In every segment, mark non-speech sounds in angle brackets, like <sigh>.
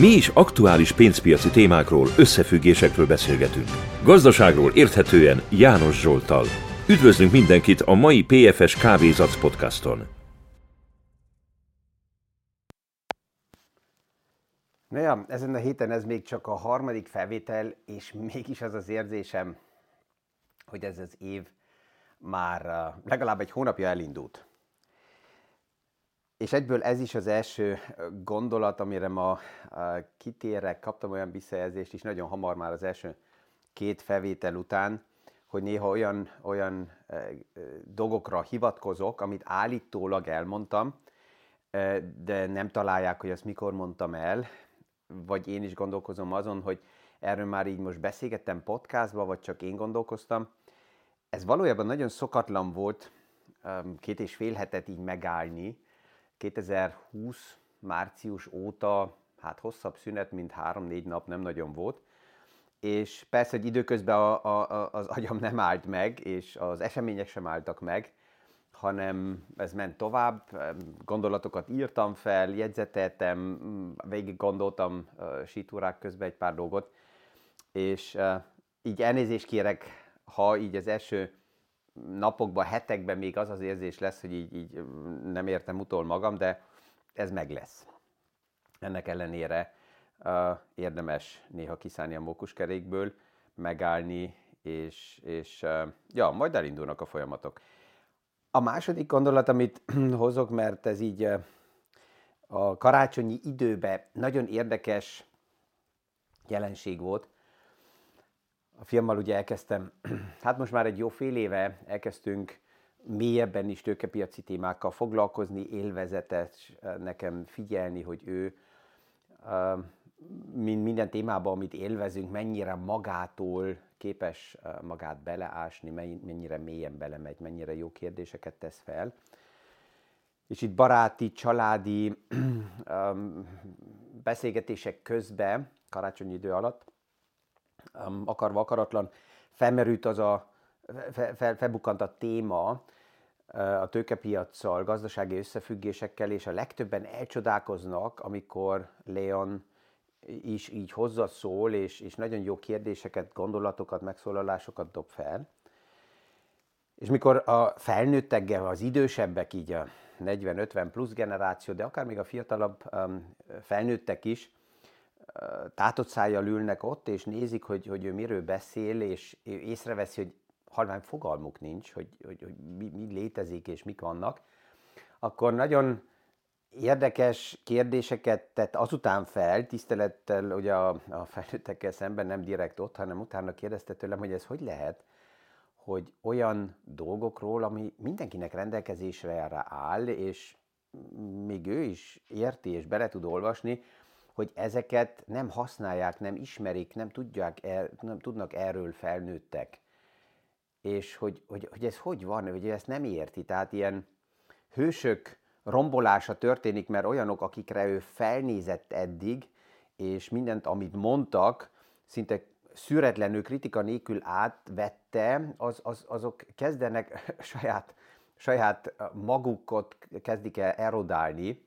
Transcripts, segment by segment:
Mi is aktuális pénzpiaci témákról, összefüggésekről beszélgetünk. Gazdaságról érthetően János Zsoltal. Üdvözlünk mindenkit a mai PFS Kávézac podcaston. Na ja, ezen a héten ez még csak a harmadik felvétel, és mégis az az érzésem, hogy ez az év már uh, legalább egy hónapja elindult. És egyből ez is az első gondolat, amire ma kitérek, kaptam olyan visszajelzést is nagyon hamar már az első két felvétel után, hogy néha olyan, olyan dolgokra hivatkozok, amit állítólag elmondtam, de nem találják, hogy azt mikor mondtam el, vagy én is gondolkozom azon, hogy erről már így most beszélgettem podcastba, vagy csak én gondolkoztam. Ez valójában nagyon szokatlan volt két és fél hetet így megállni, 2020 március óta, hát hosszabb szünet, mint három-négy nap nem nagyon volt, és persze, hogy időközben a, a, az agyam nem állt meg, és az események sem álltak meg, hanem ez ment tovább, gondolatokat írtam fel, jegyzeteltem, végig gondoltam sítúrák közben egy pár dolgot, és így elnézést kérek, ha így az első napokban, hetekben még az az érzés lesz, hogy így, így nem értem utol magam, de ez meg lesz. Ennek ellenére uh, érdemes néha kiszállni a mókuskerékből, megállni, és, és uh, ja, majd elindulnak a folyamatok. A második gondolat, amit <clears throat> hozok, mert ez így uh, a karácsonyi időben nagyon érdekes jelenség volt, a fiammal ugye elkezdtem, <clears throat> hát most már egy jó fél éve elkezdtünk mélyebben is tőkepiaci témákkal foglalkozni, élvezetes nekem figyelni, hogy ő mint minden témában, amit élvezünk, mennyire magától képes magát beleásni, mennyire mélyen belemegy, mennyire jó kérdéseket tesz fel. És itt baráti, családi <clears throat> beszélgetések közben, karácsonyi idő alatt, akarva akaratlan felmerült az a, fel, fel, felbukkant a téma a tőkepiacsal, gazdasági összefüggésekkel, és a legtöbben elcsodálkoznak, amikor Leon is így hozzaszól, és, és nagyon jó kérdéseket, gondolatokat, megszólalásokat dob fel. És mikor a felnőttek, az idősebbek, így a 40-50 plusz generáció, de akár még a fiatalabb felnőttek is tátott szájjal ülnek ott, és nézik, hogy, hogy ő miről beszél, és észreveszi, hogy halvány fogalmuk nincs, hogy, hogy, hogy mi, mi létezik és mik vannak, akkor nagyon érdekes kérdéseket tett azután fel, tisztelettel ugye a, a felnőttekkel szemben nem direkt ott, hanem utána kérdezte tőlem, hogy ez hogy lehet, hogy olyan dolgokról, ami mindenkinek rendelkezésre áll, és még ő is érti és bele tud olvasni, hogy ezeket nem használják, nem ismerik, nem, tudják, er, nem tudnak erről felnőttek. És hogy, hogy, hogy ez hogy van, hogy ezt nem érti. Tehát ilyen hősök rombolása történik, mert olyanok, akikre ő felnézett eddig, és mindent, amit mondtak, szinte szüretlenül, kritika nélkül átvette, az, az, azok kezdenek <laughs> saját, saját magukat kezdik el erodálni,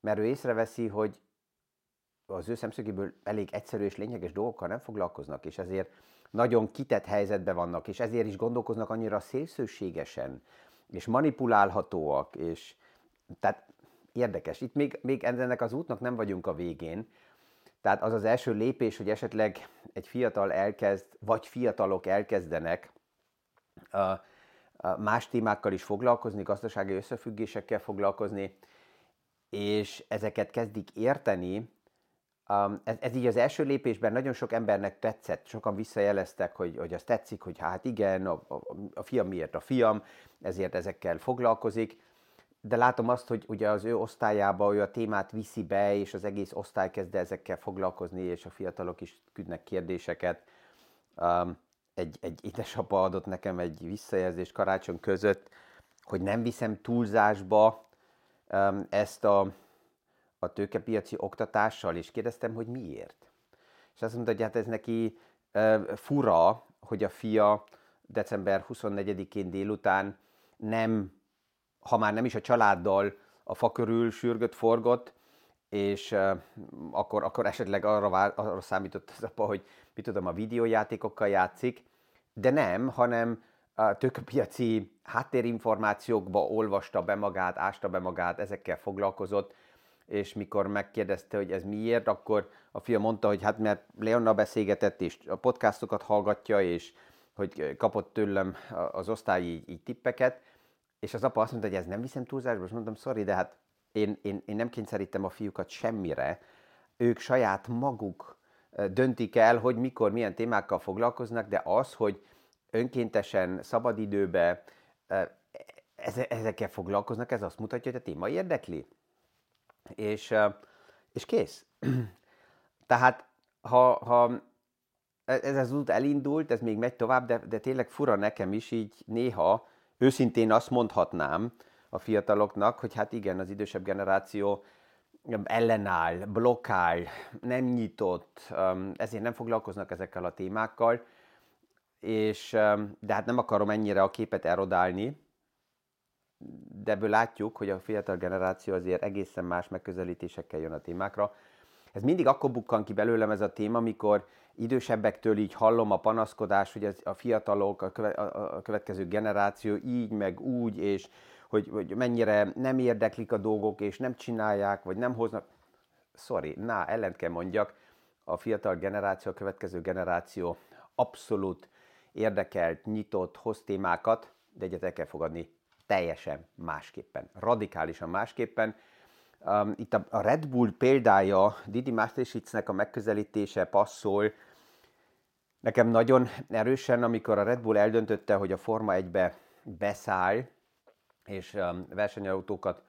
mert ő észreveszi, hogy az ő szemszögéből elég egyszerű és lényeges dolgokkal nem foglalkoznak, és ezért nagyon kitett helyzetben vannak, és ezért is gondolkoznak annyira szélsőségesen, és manipulálhatóak, és tehát érdekes. Itt még, még ennek az útnak nem vagyunk a végén, tehát az az első lépés, hogy esetleg egy fiatal elkezd, vagy fiatalok elkezdenek más témákkal is foglalkozni, gazdasági összefüggésekkel foglalkozni, és ezeket kezdik érteni, Um, ez, ez így az első lépésben nagyon sok embernek tetszett, sokan visszajeleztek, hogy, hogy az tetszik, hogy hát igen, a, a, a fiam miért a fiam, ezért ezekkel foglalkozik, de látom azt, hogy ugye az ő osztályába ő a témát viszi be, és az egész osztály kezd ezekkel foglalkozni, és a fiatalok is küldnek kérdéseket. Um, egy, egy édesapa adott nekem egy visszajelzést karácsony között, hogy nem viszem túlzásba um, ezt a a tőkepiaci oktatással, és kérdeztem, hogy miért. És azt mondta, hogy hát ez neki fura, hogy a fia december 24-én délután nem, ha már nem is a családdal a fa körül sürgött, forgott, és akkor, akkor esetleg arra, vár, arra számított az apa, hogy mit tudom, a videójátékokkal játszik, de nem, hanem a tőkepiaci háttérinformációkba olvasta be magát, ásta be magát, ezekkel foglalkozott, és mikor megkérdezte, hogy ez miért, akkor a fia mondta, hogy hát mert Leonna beszélgetett, és a podcastokat hallgatja, és hogy kapott tőlem az osztály így, tippeket, és az apa azt mondta, hogy ez nem viszem túlzásba, és mondtam, sorry, de hát én, én, én nem kényszerítem a fiúkat semmire, ők saját maguk döntik el, hogy mikor, milyen témákkal foglalkoznak, de az, hogy önkéntesen, szabadidőbe ezekkel foglalkoznak, ez azt mutatja, hogy a téma érdekli. És, és kész. <clears throat> Tehát, ha, ha ez az út elindult, ez még megy tovább, de, de tényleg fura nekem is így néha, őszintén azt mondhatnám a fiataloknak, hogy hát igen, az idősebb generáció ellenáll, blokkál, nem nyitott, ezért nem foglalkoznak ezekkel a témákkal, és, de hát nem akarom ennyire a képet erodálni, de ebből látjuk, hogy a fiatal generáció azért egészen más megközelítésekkel jön a témákra. Ez mindig akkor bukkan ki belőlem ez a téma, amikor idősebbektől így hallom a panaszkodás, hogy ez a fiatalok, a következő generáció így, meg úgy, és hogy, hogy mennyire nem érdeklik a dolgok, és nem csinálják, vagy nem hoznak. Sorry, na, ellent kell mondjak, a fiatal generáció, a következő generáció abszolút érdekelt, nyitott, hoz témákat, de egyet el kell fogadni, teljesen másképpen, radikálisan másképpen. Um, itt a, a Red Bull példája, Didi Mastersitznek a megközelítése passzol, nekem nagyon erősen, amikor a Red Bull eldöntötte, hogy a Forma 1-be beszáll, és um, versenyautókat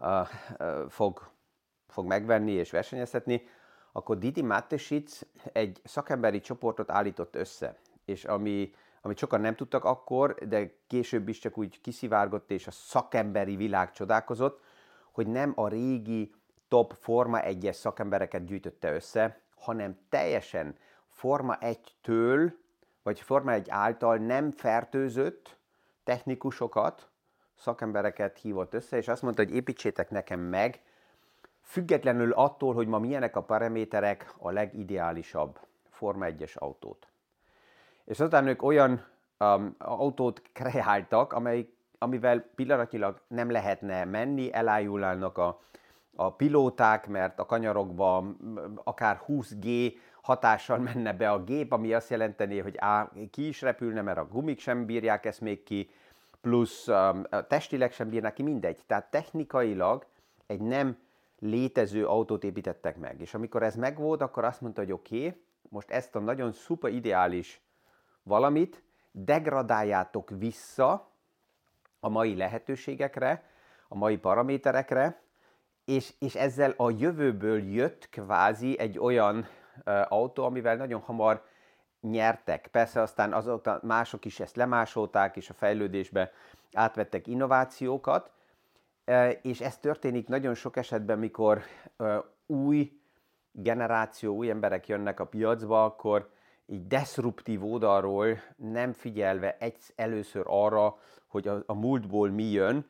uh, uh, fog, fog megvenni és versenyeztetni, akkor Didi Matesic egy szakemberi csoportot állított össze és ami, amit sokan nem tudtak akkor, de később is csak úgy kiszivárgott, és a szakemberi világ csodálkozott, hogy nem a régi top Forma 1-es szakembereket gyűjtötte össze, hanem teljesen Forma 1-től, vagy Forma 1 által nem fertőzött technikusokat, szakembereket hívott össze, és azt mondta, hogy építsétek nekem meg, függetlenül attól, hogy ma milyenek a paraméterek, a legideálisabb Forma 1-es autót. És azután ők olyan um, autót kreáltak, amely, amivel pillanatnyilag nem lehetne menni, elájulnának a, a pilóták, mert a kanyarokba akár 20G hatással menne be a gép, ami azt jelenteni, hogy á, ki is repülne, mert a gumik sem bírják ezt még ki, plusz um, testileg sem bírnák ki, mindegy. Tehát technikailag egy nem létező autót építettek meg. És amikor ez megvolt, akkor azt mondta, hogy oké, okay, most ezt a nagyon szuper ideális valamit, degradáljátok vissza a mai lehetőségekre, a mai paraméterekre, és, és ezzel a jövőből jött kvázi egy olyan uh, autó, amivel nagyon hamar nyertek. Persze aztán azóta mások is ezt lemásolták, és a fejlődésbe átvettek innovációkat, uh, és ez történik nagyon sok esetben, mikor uh, új generáció, új emberek jönnek a piacba, akkor így deszruptív oldalról nem figyelve egy, először arra, hogy a, a múltból mi jön,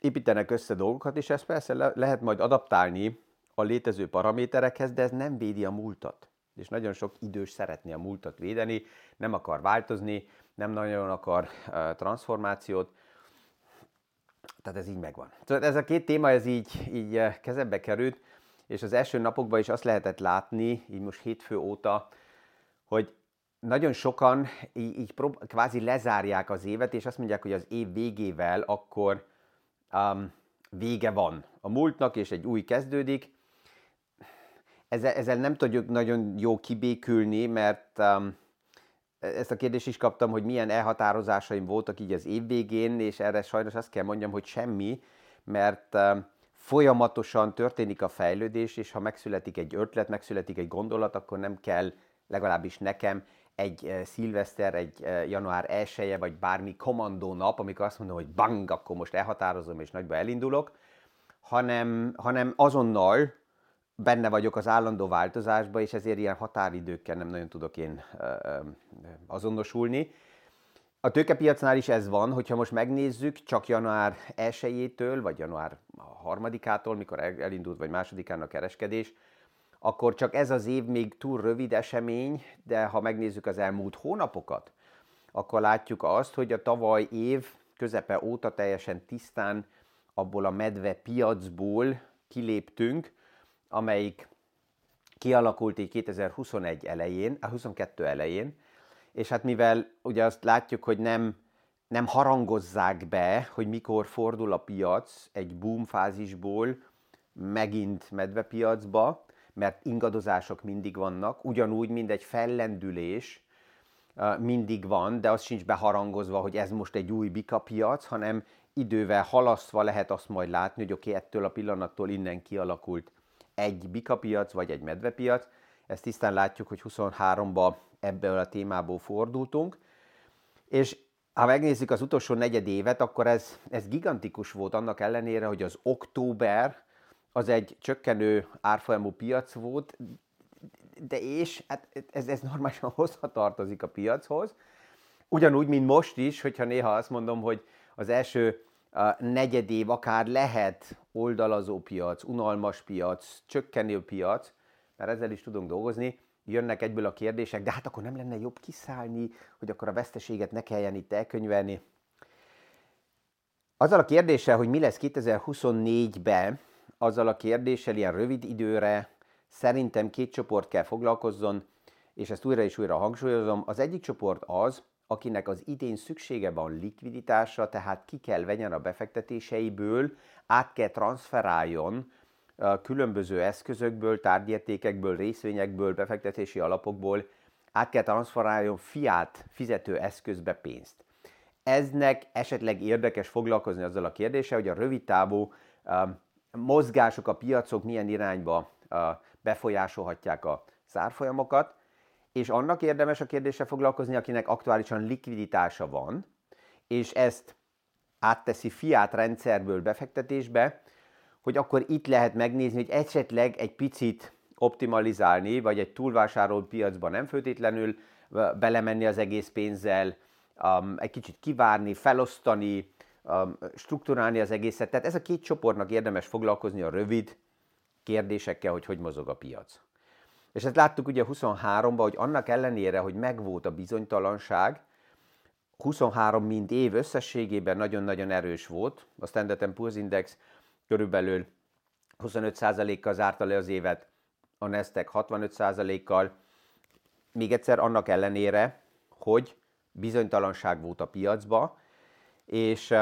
építenek össze dolgokat, és ezt persze le, lehet majd adaptálni a létező paraméterekhez, de ez nem védi a múltat. És nagyon sok idős szeretné a múltat védeni, nem akar változni, nem nagyon akar uh, transformációt, tehát ez így megvan. Tehát ez a két téma, ez így, így kezembe került, és az első napokban is azt lehetett látni, így most hétfő óta, hogy nagyon sokan így, így prób- kvázi lezárják az évet, és azt mondják, hogy az év végével akkor um, vége van a múltnak, és egy új kezdődik. Ezzel, ezzel nem tudjuk nagyon jó kibékülni, mert um, ezt a kérdést is kaptam, hogy milyen elhatározásaim voltak így az év végén, és erre sajnos azt kell mondjam, hogy semmi, mert um, folyamatosan történik a fejlődés, és ha megszületik egy ötlet, megszületik egy gondolat, akkor nem kell legalábbis nekem egy szilveszter, egy január 1 vagy bármi kommandó nap, amikor azt mondom, hogy bang, akkor most elhatározom és nagyba elindulok, hanem, hanem azonnal benne vagyok az állandó változásba, és ezért ilyen határidőkkel nem nagyon tudok én azonosulni. A tőkepiacnál is ez van, hogyha most megnézzük, csak január 1-től, vagy január 3-ától, mikor elindult, vagy másodikán a kereskedés, akkor csak ez az év még túl rövid esemény, de ha megnézzük az elmúlt hónapokat, akkor látjuk azt, hogy a tavaly év közepe óta teljesen tisztán abból a medve piacból kiléptünk, amelyik kialakult így 2021 elején, a 22 elején, és hát mivel ugye azt látjuk, hogy nem, nem harangozzák be, hogy mikor fordul a piac egy boom fázisból megint medvepiacba, mert ingadozások mindig vannak, ugyanúgy, mint egy fellendülés mindig van, de az sincs beharangozva, hogy ez most egy új bika piac, hanem idővel halasztva lehet azt majd látni, hogy oké, okay, ettől a pillanattól innen kialakult egy bikapiac vagy egy medvepiac. Ezt tisztán látjuk, hogy 23-ba ebből a témából fordultunk. És ha megnézzük az utolsó negyed évet, akkor ez, ez gigantikus volt annak ellenére, hogy az október az egy csökkenő árfolyamú piac volt, de és hát ez, ez normálisan hozhatartozik a piachoz. Ugyanúgy, mint most is, hogyha néha azt mondom, hogy az első a negyedév akár lehet oldalazó piac, unalmas piac, csökkenő piac, mert ezzel is tudunk dolgozni, jönnek egyből a kérdések, de hát akkor nem lenne jobb kiszállni, hogy akkor a veszteséget ne kelljen itt elkönyvelni. Azzal a kérdéssel, hogy mi lesz 2024-ben, azzal a kérdéssel ilyen rövid időre szerintem két csoport kell foglalkozzon, és ezt újra és újra hangsúlyozom. Az egyik csoport az, akinek az idén szüksége van likviditásra, tehát ki kell vegyen a befektetéseiből, át kell transferáljon különböző eszközökből, tárgyértékekből, részvényekből, befektetési alapokból, át kell transferáljon fiát fizető eszközbe pénzt. Eznek esetleg érdekes foglalkozni azzal a kérdéssel, hogy a rövid távú mozgások, a piacok milyen irányba befolyásolhatják a szárfolyamokat, és annak érdemes a kérdéssel foglalkozni, akinek aktuálisan likviditása van, és ezt átteszi fiát rendszerből befektetésbe, hogy akkor itt lehet megnézni, hogy esetleg egy picit optimalizálni, vagy egy túlvásárolt piacba nem főtétlenül belemenni az egész pénzzel, egy kicsit kivárni, felosztani, strukturálni az egészet. Tehát ez a két csoportnak érdemes foglalkozni a rövid kérdésekkel, hogy hogy mozog a piac. És ezt láttuk ugye 23-ban, hogy annak ellenére, hogy megvolt a bizonytalanság, 23 mint év összességében nagyon-nagyon erős volt. A Standard Poor's Index körülbelül 25%-kal zárta le az évet, a Nasdaq 65%-kal. Még egyszer annak ellenére, hogy bizonytalanság volt a piacba, és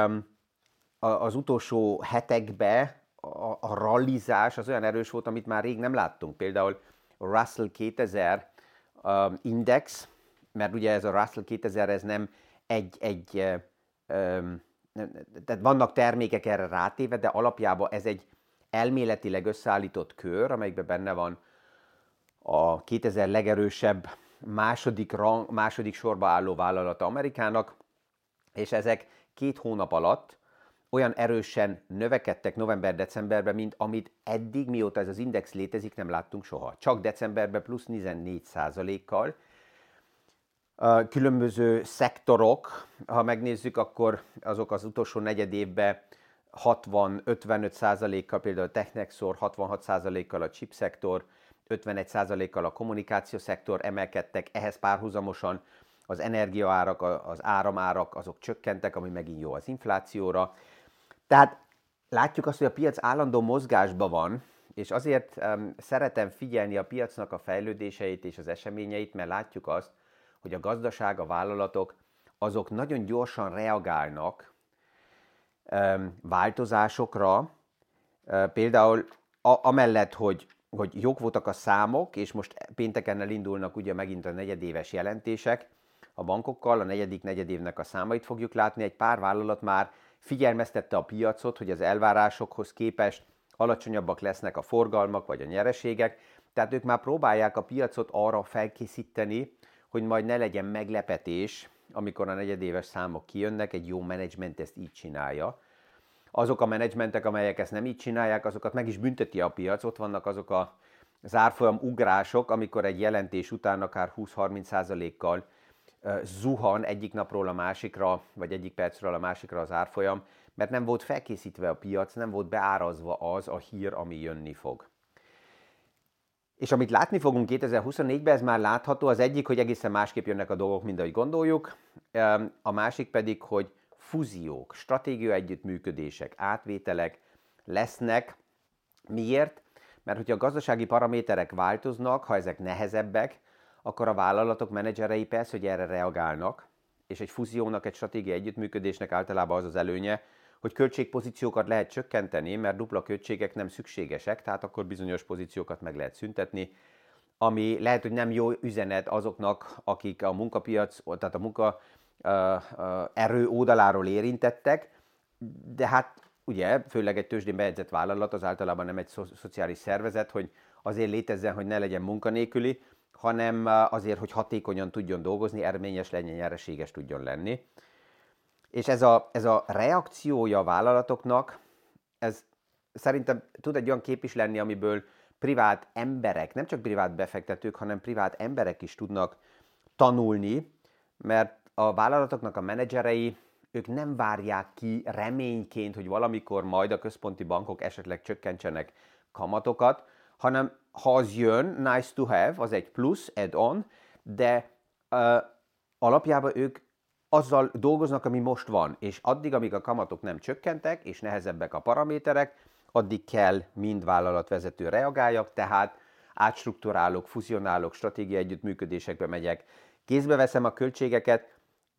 az utolsó hetekben a, a rallizás az olyan erős volt, amit már rég nem láttunk. Például Russell 2000 uh, index, mert ugye ez a Russell 2000 ez nem egy, egy um, tehát vannak termékek erre rátéve, de alapjában ez egy elméletileg összeállított kör, amelyikben benne van a 2000 legerősebb második, rang, második sorba álló vállalata Amerikának, és ezek két hónap alatt olyan erősen növekedtek november-decemberben, mint amit eddig, mióta ez az index létezik, nem láttunk soha. Csak decemberben plusz 14 kal Különböző szektorok, ha megnézzük, akkor azok az utolsó negyed évben 60-55 kal például a Technexor, 66 kal a chip szektor, 51 kal a kommunikáció szektor emelkedtek, ehhez párhuzamosan az energiaárak, az áramárak azok csökkentek, ami megint jó az inflációra. Tehát látjuk azt, hogy a piac állandó mozgásban van, és azért um, szeretem figyelni a piacnak a fejlődéseit és az eseményeit, mert látjuk azt, hogy a gazdaság, a vállalatok, azok nagyon gyorsan reagálnak um, változásokra, uh, például a, amellett, hogy, hogy jók voltak a számok, és most pénteken elindulnak ugye megint a negyedéves jelentések, a bankokkal, a negyedik negyedévnek a számait fogjuk látni, egy pár vállalat már figyelmeztette a piacot, hogy az elvárásokhoz képest alacsonyabbak lesznek a forgalmak vagy a nyereségek, tehát ők már próbálják a piacot arra felkészíteni, hogy majd ne legyen meglepetés, amikor a negyedéves számok kijönnek, egy jó menedzsment ezt így csinálja. Azok a menedzsmentek, amelyek ezt nem így csinálják, azokat meg is bünteti a piac, ott vannak azok a zárfolyam ugrások, amikor egy jelentés után akár 20-30%-kal zuhan egyik napról a másikra, vagy egyik percről a másikra az árfolyam, mert nem volt felkészítve a piac, nem volt beárazva az a hír, ami jönni fog. És amit látni fogunk 2024-ben, ez már látható. Az egyik, hogy egészen másképp jönnek a dolgok, mint ahogy gondoljuk. A másik pedig, hogy fúziók, stratégia együttműködések, átvételek lesznek. Miért? Mert hogyha a gazdasági paraméterek változnak, ha ezek nehezebbek, akkor a vállalatok menedzserei persze, hogy erre reagálnak, és egy fúziónak, egy stratégiai együttműködésnek általában az az előnye, hogy költségpozíciókat lehet csökkenteni, mert dupla költségek nem szükségesek, tehát akkor bizonyos pozíciókat meg lehet szüntetni, ami lehet, hogy nem jó üzenet azoknak, akik a munkapiac, tehát a munka erő oldaláról érintettek, de hát ugye, főleg egy tőzsdén bejegyzett vállalat az általában nem egy szo- szociális szervezet, hogy azért létezzen, hogy ne legyen munkanélküli, hanem azért, hogy hatékonyan tudjon dolgozni, eredményes legyen, nyereséges tudjon lenni. És ez a, ez a reakciója a vállalatoknak, ez szerintem tud egy olyan kép is lenni, amiből privát emberek, nem csak privát befektetők, hanem privát emberek is tudnak tanulni, mert a vállalatoknak a menedzserei, ők nem várják ki reményként, hogy valamikor majd a központi bankok esetleg csökkentsenek kamatokat, hanem ha az jön, nice to have, az egy plusz, add-on, de uh, alapjában ők azzal dolgoznak, ami most van, és addig, amíg a kamatok nem csökkentek, és nehezebbek a paraméterek, addig kell mind vállalatvezető reagáljak, tehát átstruktúrálok, fuzionálok, stratégiai együttműködésekbe megyek, kézbe veszem a költségeket,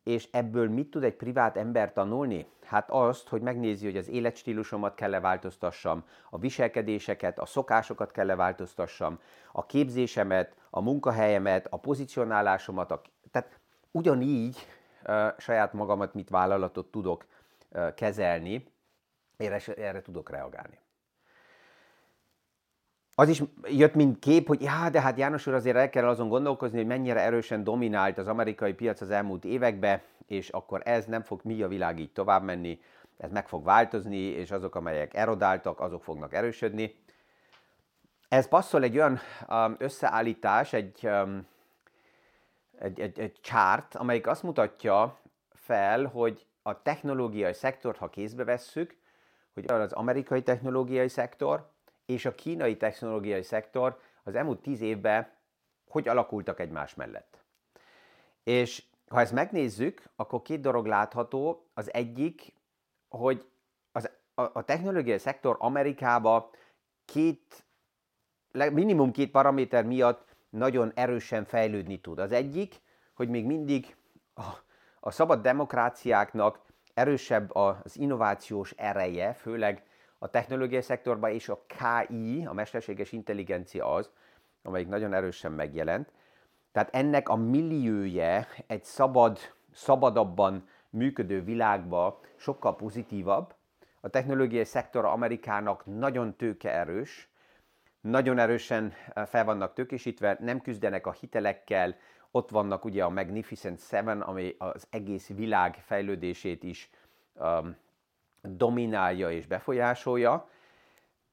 és ebből mit tud egy privát ember tanulni? Hát azt, hogy megnézi, hogy az életstílusomat kell-e változtassam, a viselkedéseket, a szokásokat kell-e változtassam, a képzésemet, a munkahelyemet, a pozicionálásomat, a... tehát ugyanígy uh, saját magamat, mit vállalatot tudok uh, kezelni, erre, erre tudok reagálni az is jött, mint kép, hogy já, de hát János úr azért el kell azon gondolkozni, hogy mennyire erősen dominált az amerikai piac az elmúlt években, és akkor ez nem fog mi a világ így tovább menni, ez meg fog változni, és azok, amelyek erodáltak, azok fognak erősödni. Ez passzol egy olyan um, összeállítás, egy, um, egy, egy, egy chart, amelyik azt mutatja fel, hogy a technológiai szektort, ha kézbe vesszük, hogy az amerikai technológiai szektor, és a kínai technológiai szektor az elmúlt tíz évben hogy alakultak egymás mellett. És ha ezt megnézzük, akkor két dolog látható. Az egyik, hogy az, a, a technológiai szektor Amerikába két, minimum két paraméter miatt nagyon erősen fejlődni tud. Az egyik, hogy még mindig a, a szabad demokráciáknak erősebb az innovációs ereje, főleg a technológiai szektorban, és a KI, a mesterséges intelligencia az, amelyik nagyon erősen megjelent. Tehát ennek a millióje egy szabad, szabadabban működő világba sokkal pozitívabb. A technológiai szektor Amerikának nagyon tőkeerős, nagyon erősen eh, fel vannak tőkésítve, nem küzdenek a hitelekkel, ott vannak ugye a Magnificent Seven, ami az egész világ fejlődését is um, dominálja és befolyásolja.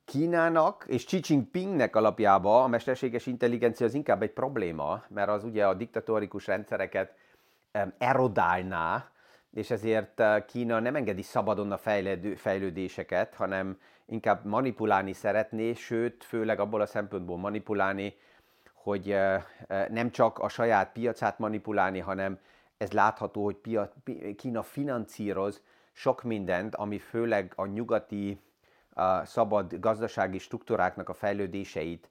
Kínának és Xi Jinpingnek alapjában a mesterséges intelligencia az inkább egy probléma, mert az ugye a diktatórikus rendszereket erodálná, és ezért eh, Kína nem engedi szabadon a fejlődéseket, hanem inkább manipulálni szeretné, sőt, főleg abból a szempontból manipulálni, hogy eh, eh, nem csak a saját piacát manipulálni, hanem ez látható, hogy Kína financíroz sok mindent, ami főleg a nyugati uh, szabad gazdasági struktúráknak a fejlődéseit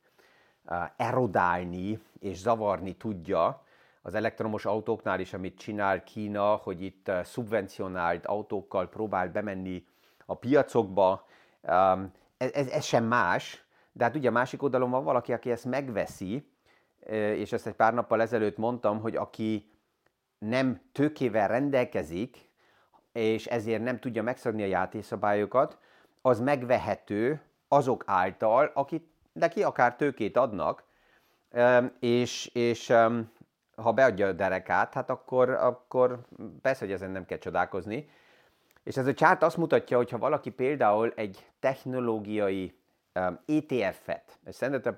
erodálni és zavarni tudja. Az elektromos autóknál is, amit csinál Kína, hogy itt uh, szubvencionált autókkal próbál bemenni a piacokba, ez, ez, ez sem más, de hát ugye a másik oldalon van valaki, aki ezt megveszi, és ezt egy pár nappal ezelőtt mondtam, hogy aki nem tőkével rendelkezik, és ezért nem tudja megszabni a játékszabályokat, az megvehető azok által, akik neki akár tőkét adnak, és, és ha beadja a derekát, hát akkor, akkor persze, hogy ezen nem kell csodálkozni. És ez a csárt azt mutatja, hogy ha valaki például egy technológiai ETF-et, egy Standard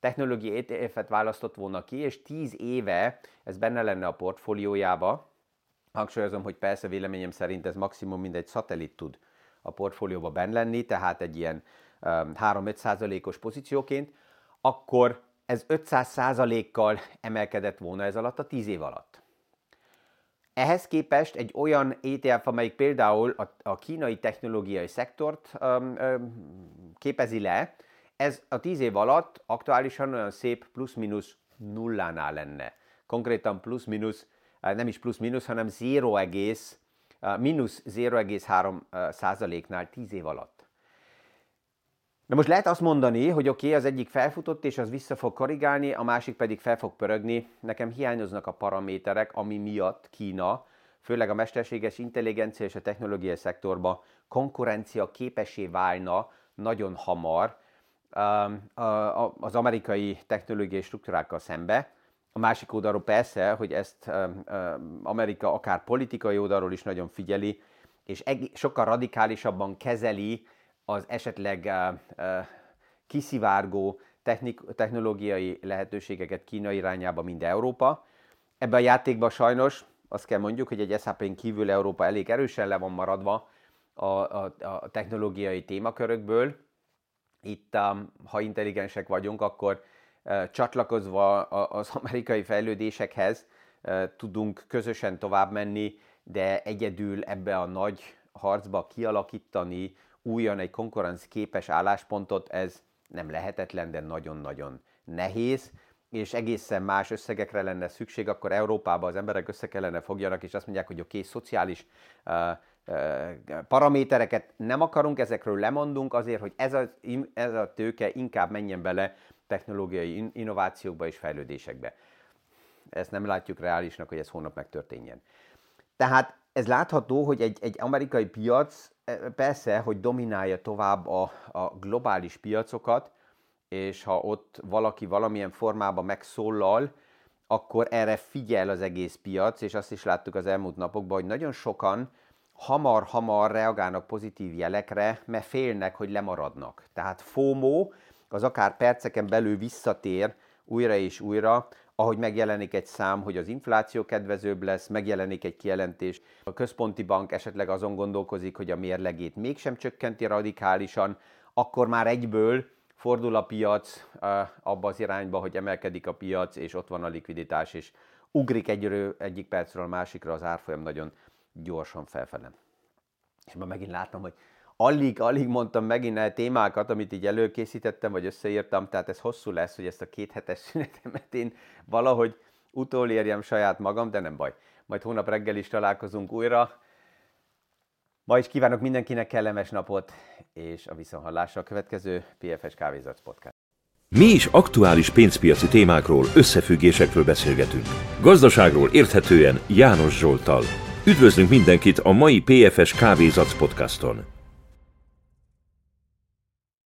technológiai ETF-et választott volna ki, és 10 éve ez benne lenne a portfóliójába. Hangsúlyozom, hogy persze véleményem szerint ez maximum mindegy szatellit tud a portfólióba benne lenni, tehát egy ilyen 3-5 százalékos pozícióként, akkor ez 500 százalékkal emelkedett volna ez alatt a 10 év alatt. Ehhez képest egy olyan ETF, amelyik például a, a kínai technológiai szektort um, um, képezi le, ez a 10 év alatt aktuálisan olyan szép plusz-minusz nullánál lenne. Konkrétan plusz-minusz, nem is plusz-minusz, hanem 0, mínusz 0,3 százaléknál 10 év alatt. De most lehet azt mondani, hogy oké, okay, az egyik felfutott, és az vissza fog korrigálni, a másik pedig fel fog pörögni. Nekem hiányoznak a paraméterek, ami miatt Kína, főleg a mesterséges intelligencia és a technológiai szektorba konkurencia képesé válna nagyon hamar az amerikai technológiai struktúrákkal szembe. A másik oldalról persze, hogy ezt Amerika akár politikai oldalról is nagyon figyeli, és sokkal radikálisabban kezeli az esetleg kiszivárgó technológiai lehetőségeket Kína irányába, mint Európa. Ebben a játékban sajnos azt kell mondjuk, hogy egy SAP-n kívül Európa elég erősen le van maradva a, a, a technológiai témakörökből. Itt, ha intelligensek vagyunk, akkor csatlakozva az amerikai fejlődésekhez tudunk közösen tovább menni, de egyedül ebbe a nagy harcba kialakítani újon egy konkurenc képes álláspontot, ez nem lehetetlen, de nagyon-nagyon nehéz, és egészen más összegekre lenne szükség, akkor Európában az emberek össze kellene fogjanak, és azt mondják, hogy oké, okay, szociális uh, uh, paramétereket nem akarunk, ezekről lemondunk azért, hogy ez a, ez a tőke inkább menjen bele technológiai innovációkba és fejlődésekbe. Ezt nem látjuk reálisnak, hogy ez hónap megtörténjen. Tehát ez látható, hogy egy, egy amerikai piac e, persze, hogy dominálja tovább a, a globális piacokat, és ha ott valaki valamilyen formában megszólal, akkor erre figyel az egész piac, és azt is láttuk az elmúlt napokban, hogy nagyon sokan hamar-hamar reagálnak pozitív jelekre, mert félnek, hogy lemaradnak. Tehát FOMO, az akár perceken belül visszatér újra és újra, ahogy megjelenik egy szám, hogy az infláció kedvezőbb lesz, megjelenik egy kijelentés, a központi bank esetleg azon gondolkozik, hogy a mérlegét mégsem csökkenti radikálisan, akkor már egyből fordul a piac abba az irányba, hogy emelkedik a piac, és ott van a likviditás, és ugrik egyről, egyik percről a másikra az árfolyam nagyon gyorsan felfele. És ma megint látom, hogy alig, alig mondtam megint el témákat, amit így előkészítettem, vagy összeírtam, tehát ez hosszú lesz, hogy ezt a két hetes <laughs> szünetemet én valahogy utolérjem saját magam, de nem baj. Majd hónap reggel is találkozunk újra. Ma is kívánok mindenkinek kellemes napot, és a viszonhallásra a következő PFS Kávézac Podcast. Mi is aktuális pénzpiaci témákról, összefüggésekről beszélgetünk. Gazdaságról érthetően János Zsoltal. Üdvözlünk mindenkit a mai PFS Kávézac podcaston!